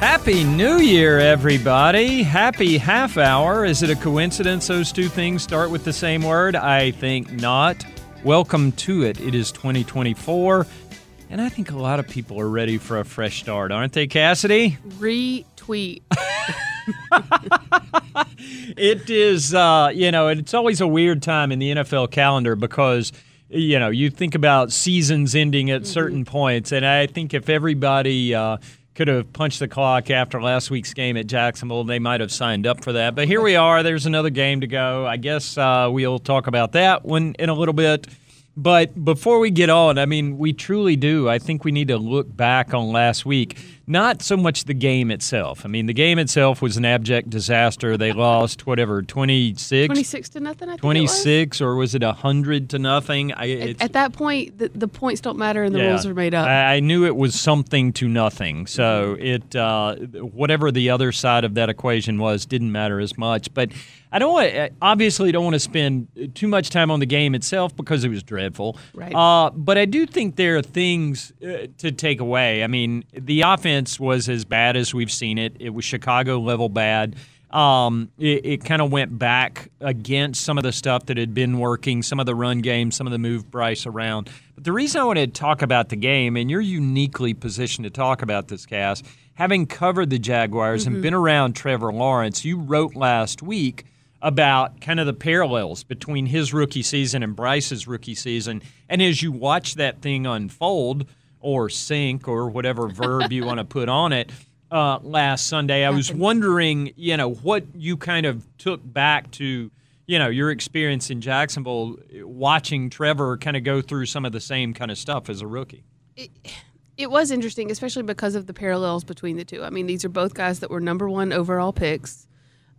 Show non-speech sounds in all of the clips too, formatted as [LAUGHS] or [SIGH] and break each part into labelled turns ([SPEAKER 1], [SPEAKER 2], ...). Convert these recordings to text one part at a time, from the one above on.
[SPEAKER 1] Happy New Year, everybody. Happy half hour. Is it a coincidence those two things start with the same word? I think not. Welcome to it. It is 2024, and I think a lot of people are ready for a fresh start, aren't they, Kassidy?
[SPEAKER 2] Retweet. [LAUGHS]
[SPEAKER 1] it is, uh, you know, it's always a weird time in the NFL calendar because, you know, you think about seasons ending at certain points, and I think if everybody, uh, could have punched the clock after last week's game at Jacksonville. They might have signed up for that. But here we are. There's another game to go. I guess uh, we'll talk about that one in a little bit. But before we get on, I mean, we truly do. I think we need to look back on last week. Not so much the game itself. I mean, the game itself was an abject disaster. They lost, whatever, 26?
[SPEAKER 2] 26 to nothing, I think.
[SPEAKER 1] 26, or was it 100 to nothing? I,
[SPEAKER 2] At, at that point, the, the points don't matter and the
[SPEAKER 1] yeah.
[SPEAKER 2] rules are made up.
[SPEAKER 1] I, I knew it was something to nothing. So it, uh, whatever the other side of that equation was, didn't matter as much. But I don't want, I obviously, don't want to spend too much time on the game itself because it was dreadful.
[SPEAKER 2] Right.
[SPEAKER 1] Uh, but I do think there are things uh, to take away. I mean, the offense was as bad as we've seen it. It was Chicago level bad. Um, it, it kind of went back against some of the stuff that had been working, some of the run game, some of the move Bryce around. But the reason I want to talk about the game, and you're uniquely positioned to talk about this, Cass, having covered the Jaguars and been around Trevor Lawrence, you wrote last week about kind of the parallels between his rookie season and Bryce's rookie season. And as you watch that thing unfold, or sink, or whatever verb you want to put on it, uh, last Sunday, I was wondering, you know, what you kind of took back to, you know, your experience in Jacksonville, watching Trevor kind of go through some of the same kind of stuff as a rookie.
[SPEAKER 2] it was interesting, especially because of the parallels between the two. I mean, these are both guys that were number one overall picks.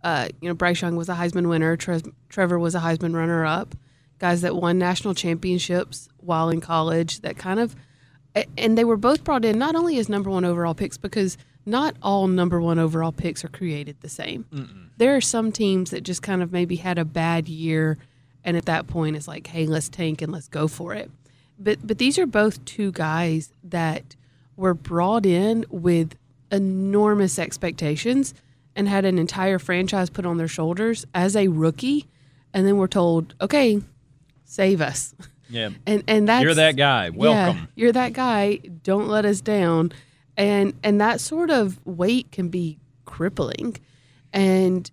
[SPEAKER 2] Uh, you know, Bryce Young was a Heisman winner. Tre- Trevor was a Heisman runner-up. Guys that won national championships while in college. That kind of, and they were both brought in not only as number one overall picks because not all number one overall picks are created the same. There are some teams that just kind of maybe had a bad year, and at that point, it's like, hey, let's tank and let's go for it. But but these are both two guys that were brought in with enormous expectations and had an entire franchise put on their shoulders as a rookie, and then we're told, okay, save us.
[SPEAKER 1] Yeah. [LAUGHS]
[SPEAKER 2] And and that's
[SPEAKER 1] You're that guy.
[SPEAKER 2] yeah,
[SPEAKER 1] Welcome.
[SPEAKER 2] you're that guy. Don't let us down. And and that sort of weight can be crippling. And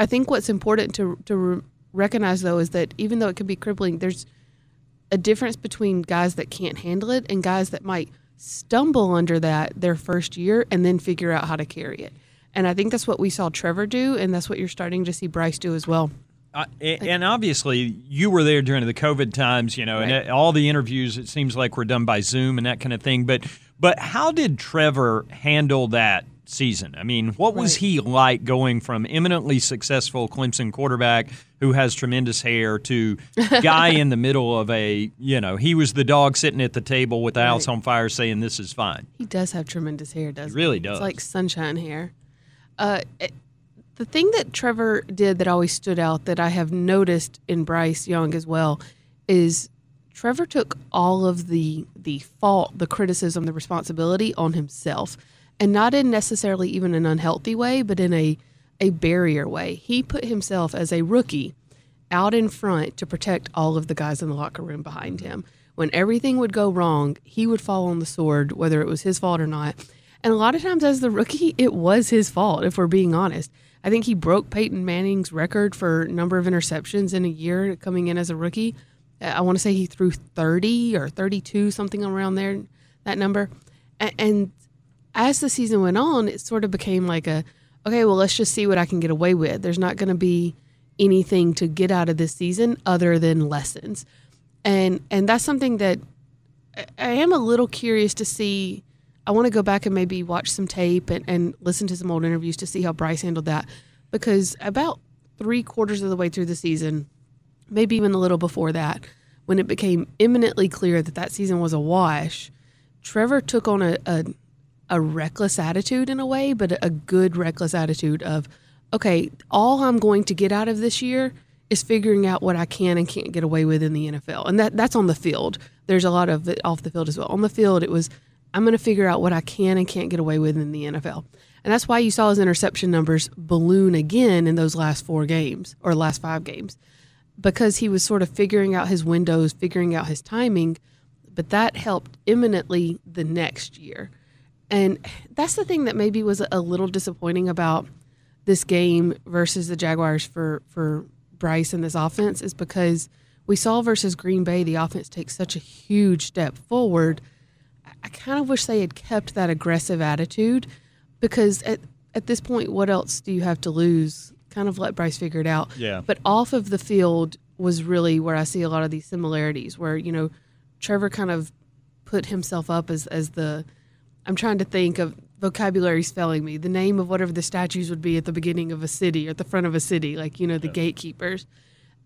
[SPEAKER 2] I think what's important to to re- recognize though is that even though it can be crippling, there's a difference between guys that can't handle it and guys that might stumble under that their first year and then figure out how to carry it. And I think that's what we saw Trevor do, and that's what you're starting to see Bryce do as well.
[SPEAKER 1] Uh, and obviously, you were there during the COVID times, you know,
[SPEAKER 2] Right.
[SPEAKER 1] and all the interviews it seems like were done by Zoom and that kind of thing. But but how did Trevor handle that season? I mean, what was
[SPEAKER 2] Right.
[SPEAKER 1] he like going from eminently successful Clemson quarterback who has tremendous hair to [LAUGHS] guy in the middle of a, you know, he was the dog sitting at the table with the house on fire saying this is fine.
[SPEAKER 2] He does have tremendous hair, doesn't
[SPEAKER 1] He really does.
[SPEAKER 2] It's like sunshine hair. Uh, it- the thing that Trevor did that always stood out that I have noticed in Bryce Young as well is Trevor took all of the the fault, the criticism, the responsibility on himself, and not in necessarily even an unhealthy way, but in a a barrier way. He put himself as a rookie out in front to protect all of the guys in the locker room behind him, when everything would go wrong, he would fall on the sword, whether it was his fault or not. And a lot of times, as the rookie, it was his fault, if we're being honest. I think he broke Peyton Manning's record for number of interceptions in a year coming in as a rookie. Uh, I want to say he threw 30 or 32, something around there, that number. And as the season went on, it sort of became like a, okay, well, let's just see what I can get away with. There's not going to be anything to get out of this season other than lessons and and that's something that I am a little curious to see. I want to go back and maybe watch some tape and, and listen to some old interviews to see how Bryce handled that because about three quarters of the way through the season, maybe even a little before that, when it became imminently clear that that season was a wash, Trevor took on a, a, a reckless attitude in a way, but a good reckless attitude of, okay, all I'm going to get out of this year is figuring out what I can and can't get away with in the NFL. And that that's on the field. There's a lot of it off the field as well. On the field, it was I'm going to figure out what I can and can't get away with in the NFL. And that's why you saw his interception numbers balloon again in those last four games or last five games because he was sort of figuring out his windows, figuring out his timing, but that helped imminently the next year. And that's the thing that maybe was a little disappointing about this game versus the Jaguars for for Bryce and this offense is because we saw versus Green Bay the offense take such a huge step forward. I kind of wish they had kept that aggressive attitude because at at this point, what else do you have to lose? Kind of let Bryce figure it out.
[SPEAKER 1] Yeah.
[SPEAKER 2] But off of the field was really where I see a lot of these similarities, where you know Trevor kind of put himself up as as the I'm trying to think of vocabulary's failing me. The name of whatever the statues would be at the beginning of a city or at the front of a city, like you know the yeah. gatekeepers.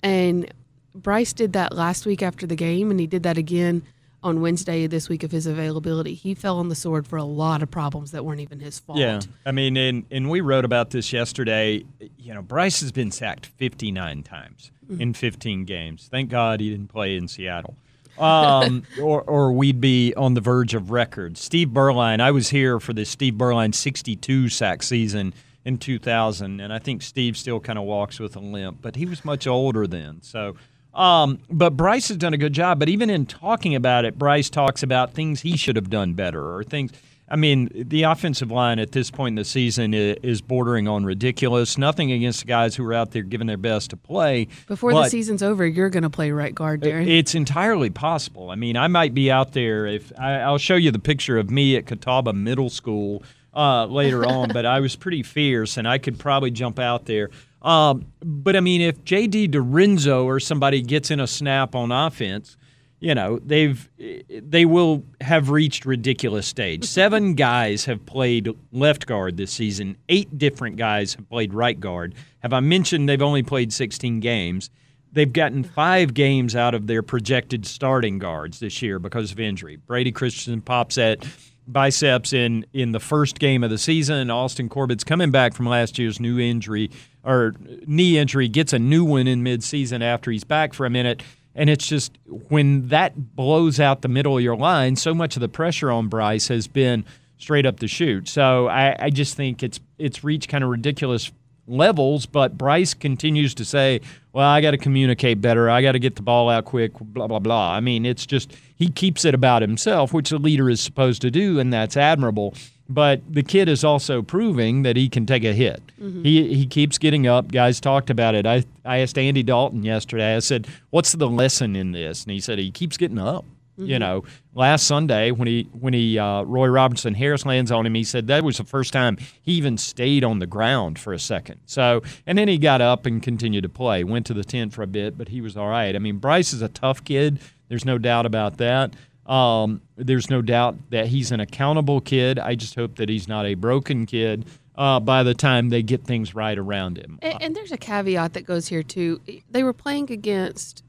[SPEAKER 2] And Bryce did that last week after the game, and he did that again on Wednesday this week of his availability. He fell on the sword for a lot of problems that weren't even his fault.
[SPEAKER 1] Yeah, I mean, and and we wrote about this yesterday. You know, Bryce has been sacked 59 times mm-hmm. in 15 games. Thank God he didn't play in Seattle um, [LAUGHS] or, or we'd be on the verge of record. Steve Beuerlein, I was here for the Steve Beuerlein 62 sack season in 2000, and I think Steve still kind of walks with a limp, but he was much older then. So, um, but Bryce has done a good job. But even in talking about it, Bryce talks about things he should have done better or things – I mean, the offensive line at this point in the season is bordering on ridiculous. Nothing against the guys who are out there giving their best to play.
[SPEAKER 2] Before the season's over, you're going to play right guard, Darin.
[SPEAKER 1] It's entirely possible. I mean, I might be out there if I, will show you the picture of me at Catawba Middle School uh, later [LAUGHS] on, but I was pretty fierce and I could probably jump out there. Um, but I mean, if J.D. DiRenzo or somebody gets in a snap on offense, you know they've they will have reached ridiculous stage. Seven [LAUGHS] guys have played left guard this season. Eight different guys have played right guard. Have I mentioned they've only played 16 games? They've gotten five games out of their projected starting guards this year because of injury. Brady Christensen pops at biceps in in the first game of the season. Austin Corbett's coming back from last year's new injury or knee injury, gets a new one in midseason after he's back for a minute and it's just when that blows out the middle of your line, so much of the pressure on Bryce has been straight up the chute. So I, I just think it's it's reached kind of ridiculous levels, but Bryce continues to say, Well, I gotta communicate better, I gotta get the ball out quick, blah blah blah. I mean, it's just he keeps it about himself, which a leader is supposed to do, and that's admirable. But the kid is also proving that he can take a hit. Mm-hmm. He he keeps getting up. Guys talked about it. I I asked Andy Dalton yesterday. I said, "What's the lesson in this?" And he said he keeps getting up. Mm-hmm. You know, last Sunday when he when he uh, Roy Robertson-Harris lands on him, he said that was the first time he even stayed on the ground for a second. So and then he got up and continued to play. Went to the tent for a bit, but he was all right. I mean, Bryce is a tough kid. There's no doubt about that. Um, there's no doubt that he's an accountable kid. I just hope that he's not a broken kid uh, by the time they get things right around him.
[SPEAKER 2] And, and, there's a caveat that goes here too. They were playing against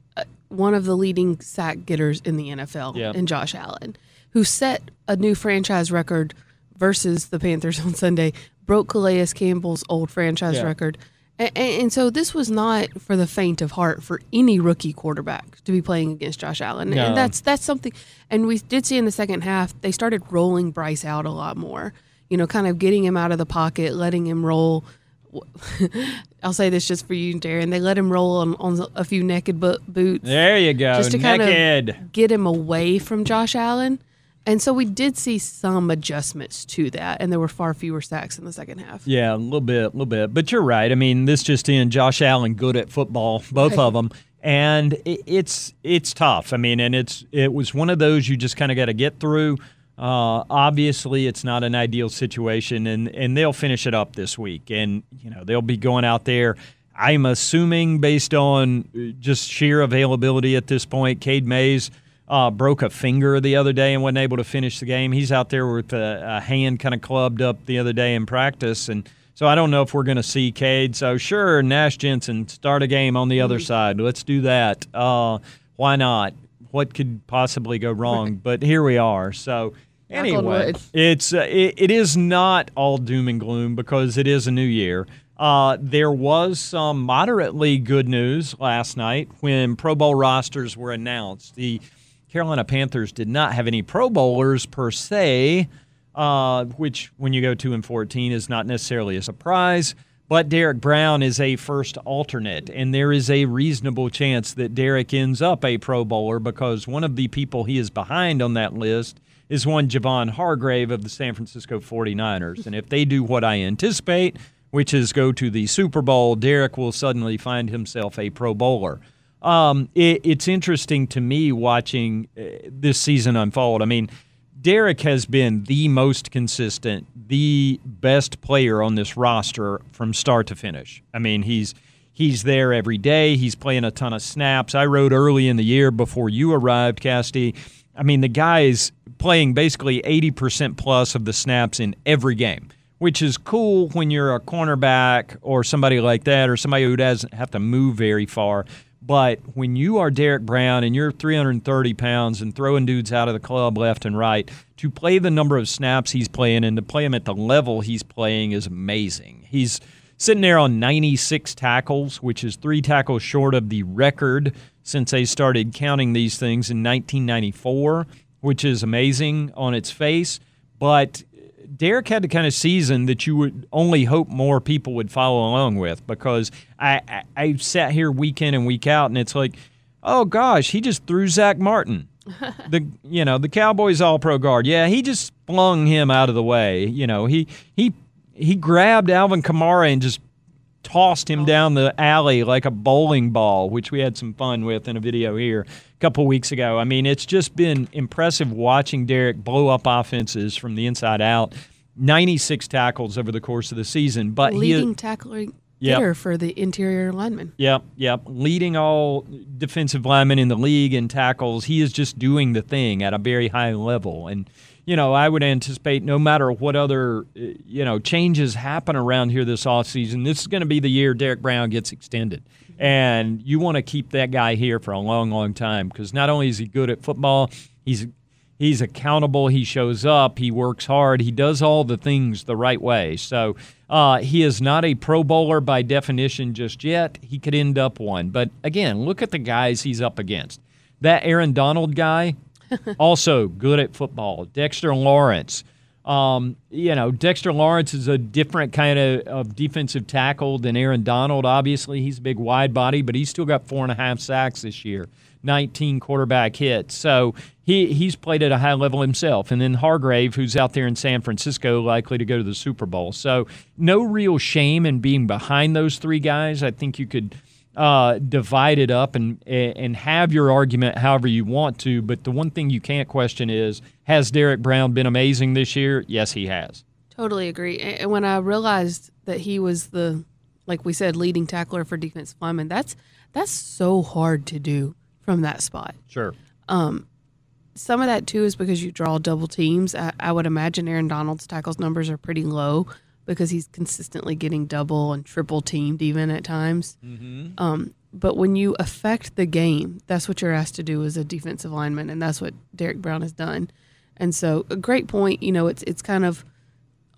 [SPEAKER 2] one of the leading sack getters in the NFL, yeah. in Josh Allen, who set a new franchise record versus the Panthers [LAUGHS] on Sunday, broke Calais Campbell's old franchise yeah. record. And, and, so this was not for the faint of heart for any rookie quarterback to be playing against Josh Allen. No. And that's that's something and we did see in the second half they started rolling Bryce out a lot more. You know, kind of getting him out of the pocket, letting him roll [LAUGHS] I'll say this just for you, Darin. They let him roll on, on a few naked bo- boots.
[SPEAKER 1] There you go.
[SPEAKER 2] Just to kind of get him away from Josh Allen. And so we did see some adjustments to that, and there were far fewer sacks in the second half.
[SPEAKER 1] Yeah, a little bit, a little bit. But you're right. I mean, this just in Josh Allen good at football, [LAUGHS] both
[SPEAKER 2] Right.
[SPEAKER 1] of [LAUGHS] them, and it, it's it's tough. I mean, and it's it was one of those you just kind of got to get through. Uh, obviously, it's not an ideal situation, and and they'll finish it up this week, and you know they'll be going out there. I'm assuming based on uh, just sheer availability at this point, Cade Mays uh, broke a finger the other day and wasn't able to finish the game. He's out there with a, a hand kind of clubbed up the other day in practice, and so I don't know if we're going to see Cade. So sure, Nash Jensen start a game on the other side. Let's do that. Uh, why not? What could possibly go wrong? But here we are. So. Anyway, it's uh, it, it is not all doom and gloom because it is a new year. Uh, there was some moderately good news last night when Pro Bowl rosters were announced. The Carolina Panthers did not have any Pro Bowlers per se, uh, which when you go two and fourteen is not necessarily a surprise. But Derrick Brown is a first alternate, and there is a reasonable chance that Derrick ends up a Pro Bowler because one of the people he is behind on that list is one Javon Hargrave of the San Francisco 49ers. And if they do what I anticipate, which is go to the Super Bowl, Derrick will suddenly find himself a Pro Bowler. Um, it, it's interesting to me watching uh, this season unfold. I mean, Derrick has been the most consistent, the best player on this roster from start to finish. I mean, he's he's there every day. He's playing a ton of snaps. I wrote early in the year before you arrived, Casty. I mean, the guy is playing basically 80% plus of the snaps in every game, which is cool when you're a cornerback or somebody like that or somebody who doesn't have to move very far. But when you are Derrick Brown and you're 330 pounds and throwing dudes out of the club left and right, to play the number of snaps he's playing and to play him at the level he's playing is amazing. He's sitting there on 96 tackles, which is three tackles short of the record since they started counting these things in 1994, which is amazing on its face. But Derrick had the kind of season that you would only hope more people would follow along with because I, I, I sat here week in and week out and it's like, oh gosh, he just threw Zack Martin. [LAUGHS] the you know the Cowboys All Pro guard, yeah, he just flung him out of the way. You know he he he grabbed Alvin Kamara and just tossed him down the alley like a bowling ball, which we had some fun with in a video here a couple weeks ago. I mean, it's just been impressive watching Derrick blow up offenses from the inside out. 96 tackles over the course of the season, but he
[SPEAKER 2] Leading tackling
[SPEAKER 1] Yep.
[SPEAKER 2] getter for the interior lineman.
[SPEAKER 1] Yep, yep. Leading all defensive linemen in the league in tackles. He is just doing the thing at a very high level. And, you know, I would anticipate no matter what other, uh, you know, changes happen around here this offseason, this is going to be the year Derrick Brown gets extended. And you want to keep that guy here for a long, long time because not only is he good at football, he's he's accountable. He shows up. He works hard. He does all the things the right way. So uh, he is not a Pro Bowler by definition just yet. He could end up one. But again, look at the guys he's up against. That Aaron Donald guy, [LAUGHS] also good at football. Dexter Lawrence. Um, you know, Dexter Lawrence is a different kind of, of defensive tackle than Aaron Donald. Obviously, he's a big wide body, but he's still got four and a half sacks this year, 19 quarterback hits. So he he's played at a high level himself. And then Hargrave, who's out there in San Francisco, likely to go to the Super Bowl. So no real shame in being behind those three guys. I think you could uh, divide it up and and have your argument however you want to. But the one thing you can't question is has Derrick Brown been amazing this year? Yes, he has.
[SPEAKER 2] Totally agree. And when I realized that he was the, like we said, leading tackler for defensive linemen, that's that's so hard to do from that spot.
[SPEAKER 1] Sure.
[SPEAKER 2] Some of that too is because you draw double teams. I, I would imagine Aaron Donald's tackles numbers are pretty low because he's consistently getting double and triple teamed even at times. Um, but when you affect the game, that's what you're asked to do as a defensive lineman, and that's what Derrick Brown has done. And so, a great point. You know, it's it's kind of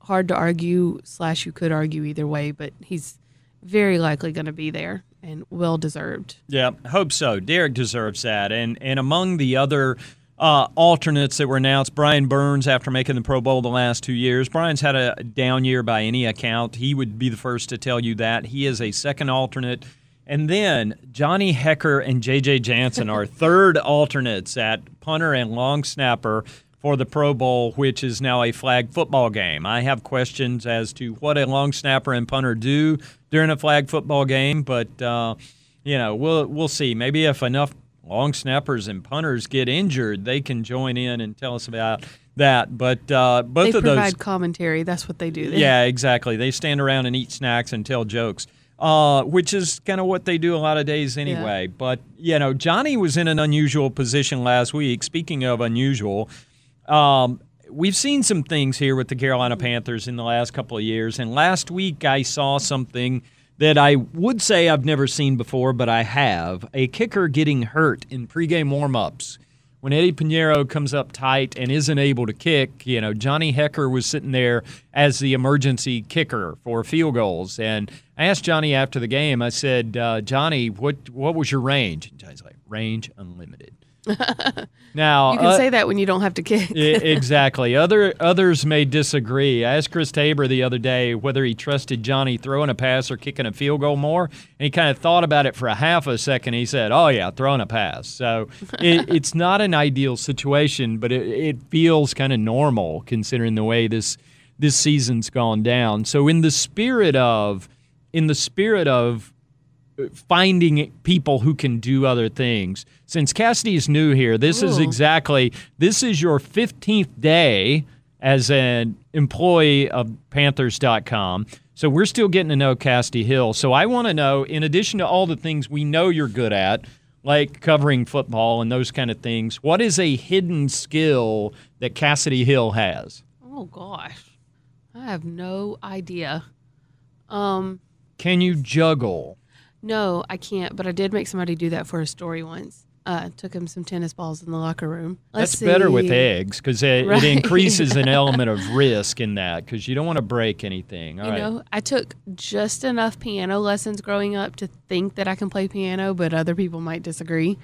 [SPEAKER 2] hard to argue slash you could argue either way, but he's very likely going to be there and well deserved.
[SPEAKER 1] Yeah, hope so. Derrick deserves that. And and among the other uh, alternates that were announced. Brian Burns, after making the Pro Bowl the last two years, Brian's had a down year by any account. He would be the first to tell you that. He is a second alternate. And then Johnny Hekker and J.J. Jansen are [LAUGHS] third alternates at punter and long snapper for the Pro Bowl, which is now a flag football game. I have questions as to what a long snapper and punter do during a flag football game, but uh, you know we'll we'll see. Maybe if enough long snappers and punters get injured, they can join in and tell us about that. But uh, both
[SPEAKER 2] they
[SPEAKER 1] of
[SPEAKER 2] provide commentary. That's what they do. They-
[SPEAKER 1] yeah, exactly. They stand around and eat snacks and tell jokes. Uh, which is kind of what they do a lot of days anyway. But, you know, Johnny was in an unusual position last week. Speaking of unusual, um, we've seen some things here with the Carolina Panthers in the last couple of years. And last week I saw something that I would say I've never seen before, but I have a kicker getting hurt in pregame warmups. When Eddy Piñeiro comes up tight and isn't able to kick, you know, Johnny Hekker was sitting there as the emergency kicker for field goals. And I asked Johnny after the game, I said, uh, Johnny, what, what was your range? And Johnny's like, range unlimited. Now
[SPEAKER 2] You can
[SPEAKER 1] uh,
[SPEAKER 2] say that when you don't have to kick.
[SPEAKER 1] Exactly. Other others may disagree. I asked Chris Tabor the other day whether he trusted Johnny throwing a pass or kicking a field goal more, and he kind of thought about it for a half a second. He said, "Oh yeah, throwing a pass." So [LAUGHS] it, it's not an ideal situation, but it, it feels kind of normal considering the way this this season's gone down. So in the spirit of in the spirit of finding people who can do other things. Since Kassidy is new here, this is exactly this is your 15th day as an employee of panthers.com. So we're still getting to know Kassidy Hill. So I want to know in addition to all the things we know you're good at, like covering football and those kind of things, what is a hidden skill that Kassidy Hill has?
[SPEAKER 2] Oh gosh, I have no idea. Um,
[SPEAKER 1] Can you juggle?
[SPEAKER 2] No, I can't. But I did make somebody do that for a story once. Uh, took him some tennis balls in the locker room. Let's
[SPEAKER 1] That's better with eggs because it, [LAUGHS]
[SPEAKER 2] Right.
[SPEAKER 1] it increases an element of risk in that because you don't want to break anything. All
[SPEAKER 2] You
[SPEAKER 1] right.
[SPEAKER 2] know, I took just enough piano lessons growing up to think that I can play piano, but other people might disagree.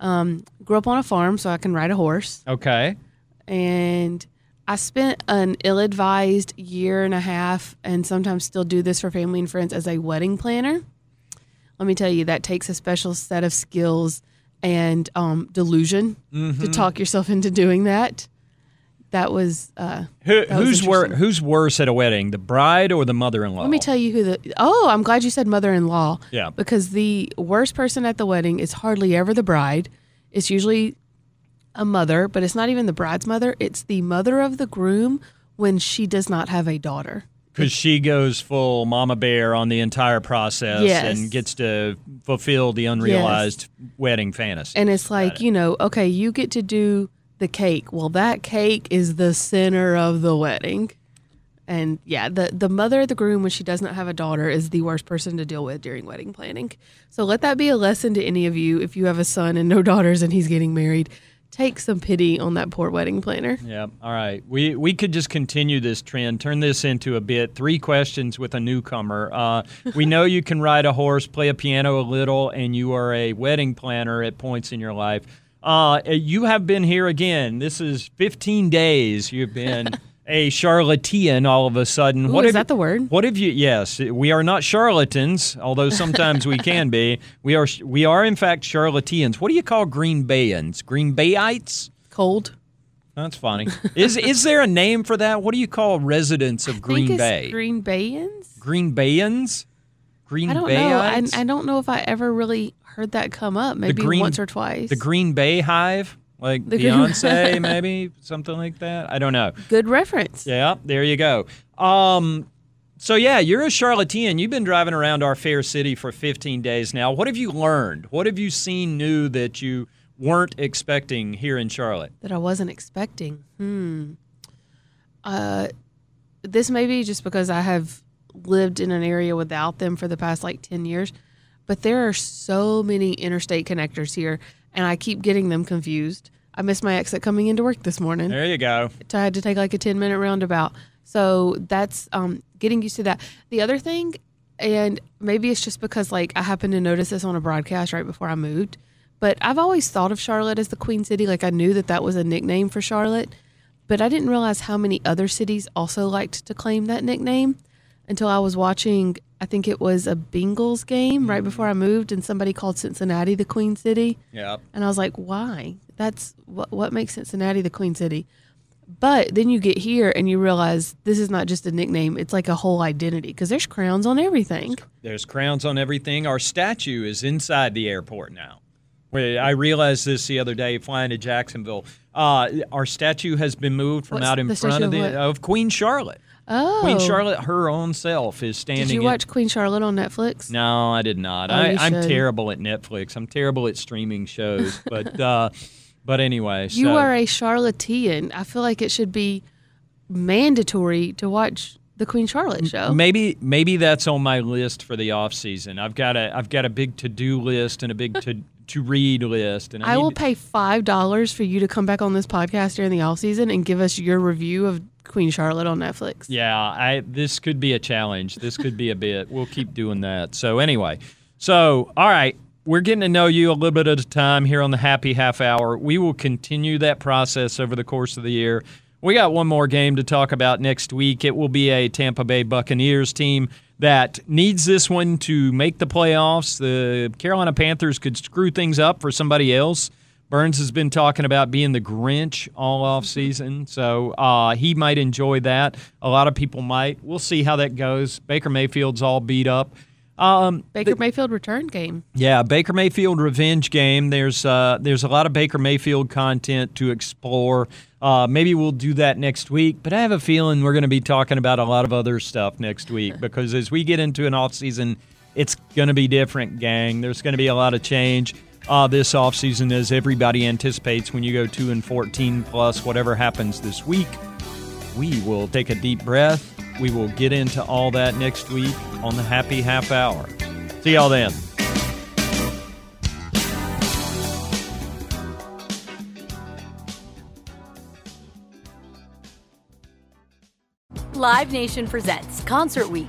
[SPEAKER 2] Um, grew up on a farm, so I can ride a horse.
[SPEAKER 1] Okay.
[SPEAKER 2] and I spent an ill-advised year and a half, and sometimes still do this for family and friends as a wedding planner. Let me tell you, that takes a special set of skills and um, delusion
[SPEAKER 1] Mm-hmm.
[SPEAKER 2] to talk yourself into doing that. That was. Uh,
[SPEAKER 1] Who,
[SPEAKER 2] That was
[SPEAKER 1] who's wor- Who's worse at a wedding, the bride or the mother-in-law?
[SPEAKER 2] let me tell you who the. Oh, I'm glad you said mother-in-law.
[SPEAKER 1] Yeah.
[SPEAKER 2] Because the worst person at the wedding is hardly ever the bride. It's usually a mother, but it's not even the bride's mother. It's the mother of the groom when she does not have a daughter.
[SPEAKER 1] Because she goes full mama bear on the entire process
[SPEAKER 2] Yes.
[SPEAKER 1] and gets to fulfill the unrealized wedding fantasy.
[SPEAKER 2] And it's like, you know, okay, you get to do the cake. Well, that cake is the center of the wedding. And yeah, the the mother of the groom when she does not have a daughter is the worst person to deal with during wedding planning. So let that be a lesson to any of you if you have a son and no [LAUGHS] daughters and he's getting married. Take some pity on that poor wedding planner.
[SPEAKER 1] Yeah. All right. We we could just continue this trend, turn this into a bit. Three questions with a newcomer. Uh, we [LAUGHS] know you can ride a horse, play a piano a little, and you are a wedding planner at points in your life. Uh, you have been here again. This is 15 days. You've been [LAUGHS] a charlatan all of a sudden.
[SPEAKER 2] Ooh,
[SPEAKER 1] what
[SPEAKER 2] is
[SPEAKER 1] have
[SPEAKER 2] that the word?
[SPEAKER 1] What have you? Yes, we are not charlatans, although sometimes we can be. We are. We are in fact charlatans. What do you call Green Bayans? Green Bayites?
[SPEAKER 2] Cold.
[SPEAKER 1] That's funny. Is is there a name for that? What do you call residents of
[SPEAKER 2] I
[SPEAKER 1] Green
[SPEAKER 2] think
[SPEAKER 1] Bay?
[SPEAKER 2] Green Bayans?
[SPEAKER 1] Green Bayans? Green
[SPEAKER 2] I don't know. I, I don't know if I ever really heard that come up. Maybe
[SPEAKER 1] Green-
[SPEAKER 2] once or twice.
[SPEAKER 1] the Green Bay Hive, like
[SPEAKER 2] The
[SPEAKER 1] Beyonce, maybe something like that. I don't know.
[SPEAKER 2] Good reference.
[SPEAKER 1] Yeah, there you go. Um, so yeah, you're a charlatan. You've been driving around our fair city for 15 days now. What have you learned? What have you seen new that you weren't expecting here in Charlotte?
[SPEAKER 2] that I wasn't expecting. Hmm. Uh, this may be just because I have lived in an area without them for the past like 10 years, but there are so many interstate connectors here, and I keep getting them confused. I missed my exit coming into work this morning.
[SPEAKER 1] There you go.
[SPEAKER 2] I had to take like a 10 minute roundabout. So that's um, getting used to that. The other thing, and maybe it's just because like I happened to notice this on a broadcast right before I moved, But I've always thought of Charlotte as the Queen City. Like I knew that that was a nickname for Charlotte, but I didn't realize how many other cities also liked to claim that nickname until I was watching. I think it was a Bengals game right before I moved, and somebody called Cincinnati the Queen City.
[SPEAKER 1] Yeah.
[SPEAKER 2] And I was like, why? That's what what makes Cincinnati the Queen City. But then you get here and you realize this is not just a nickname; it's like a whole identity because there's crowns on everything.
[SPEAKER 1] There's crowns on everything. Our statue is inside the airport now. I realized this the other day flying to Jacksonville. Uh, our statue has been moved from
[SPEAKER 2] What's
[SPEAKER 1] out in front of the of Queen Charlotte.
[SPEAKER 2] Oh,
[SPEAKER 1] Queen Charlotte, her own self, is standing.
[SPEAKER 2] Did you
[SPEAKER 1] in-
[SPEAKER 2] watch Queen Charlotte on Netflix?
[SPEAKER 1] No, I did not.
[SPEAKER 2] Oh,
[SPEAKER 1] I, I'm terrible at Netflix. I'm terrible at streaming shows. [LAUGHS] But uh, but anyway,
[SPEAKER 2] You
[SPEAKER 1] so,
[SPEAKER 2] are a charlatan. I feel like it should be mandatory to watch the Queen Charlotte show.
[SPEAKER 1] Maybe maybe that's on my list for the off season. I've got a I've got a big to do list and a big to [LAUGHS] to read list, and I,
[SPEAKER 2] I will pay five dollars for you to come back on this podcast during the off season and give us your review of Queen Charlotte on Netflix.
[SPEAKER 1] Yeah, I this could be a challenge. This could be a bit. We'll keep doing that. So anyway, so all right, we're getting to know you a little bit at a time here on the Happy Half Hour. We will continue that process over the course of the year. We got one more game to talk about next week. It will be a Tampa Bay Buccaneers team that needs this one to make the playoffs. The Carolina Panthers could screw things up for somebody else. Burns has been talking about being the Grinch all off season, so uh, he might enjoy that. A lot of people might. We'll see how that goes. Baker Mayfield's all beat up. Um,
[SPEAKER 2] Baker Mayfield return game.
[SPEAKER 1] yeah, Baker Mayfield revenge game. There's uh, there's a lot of Baker Mayfield content to explore. Uh, maybe we'll do that next week, but I have a feeling we're going to be talking about a lot of other stuff next week because as we get into an off season, it's going to be different, gang. There's going to be a lot of change uh, this off season as everybody anticipates when you go two and fourteen plus whatever happens this week. We will take a deep breath. We will get into all that next week on the Happy Half Hour. See y'all then.
[SPEAKER 3] Live Nation presents Concert Week.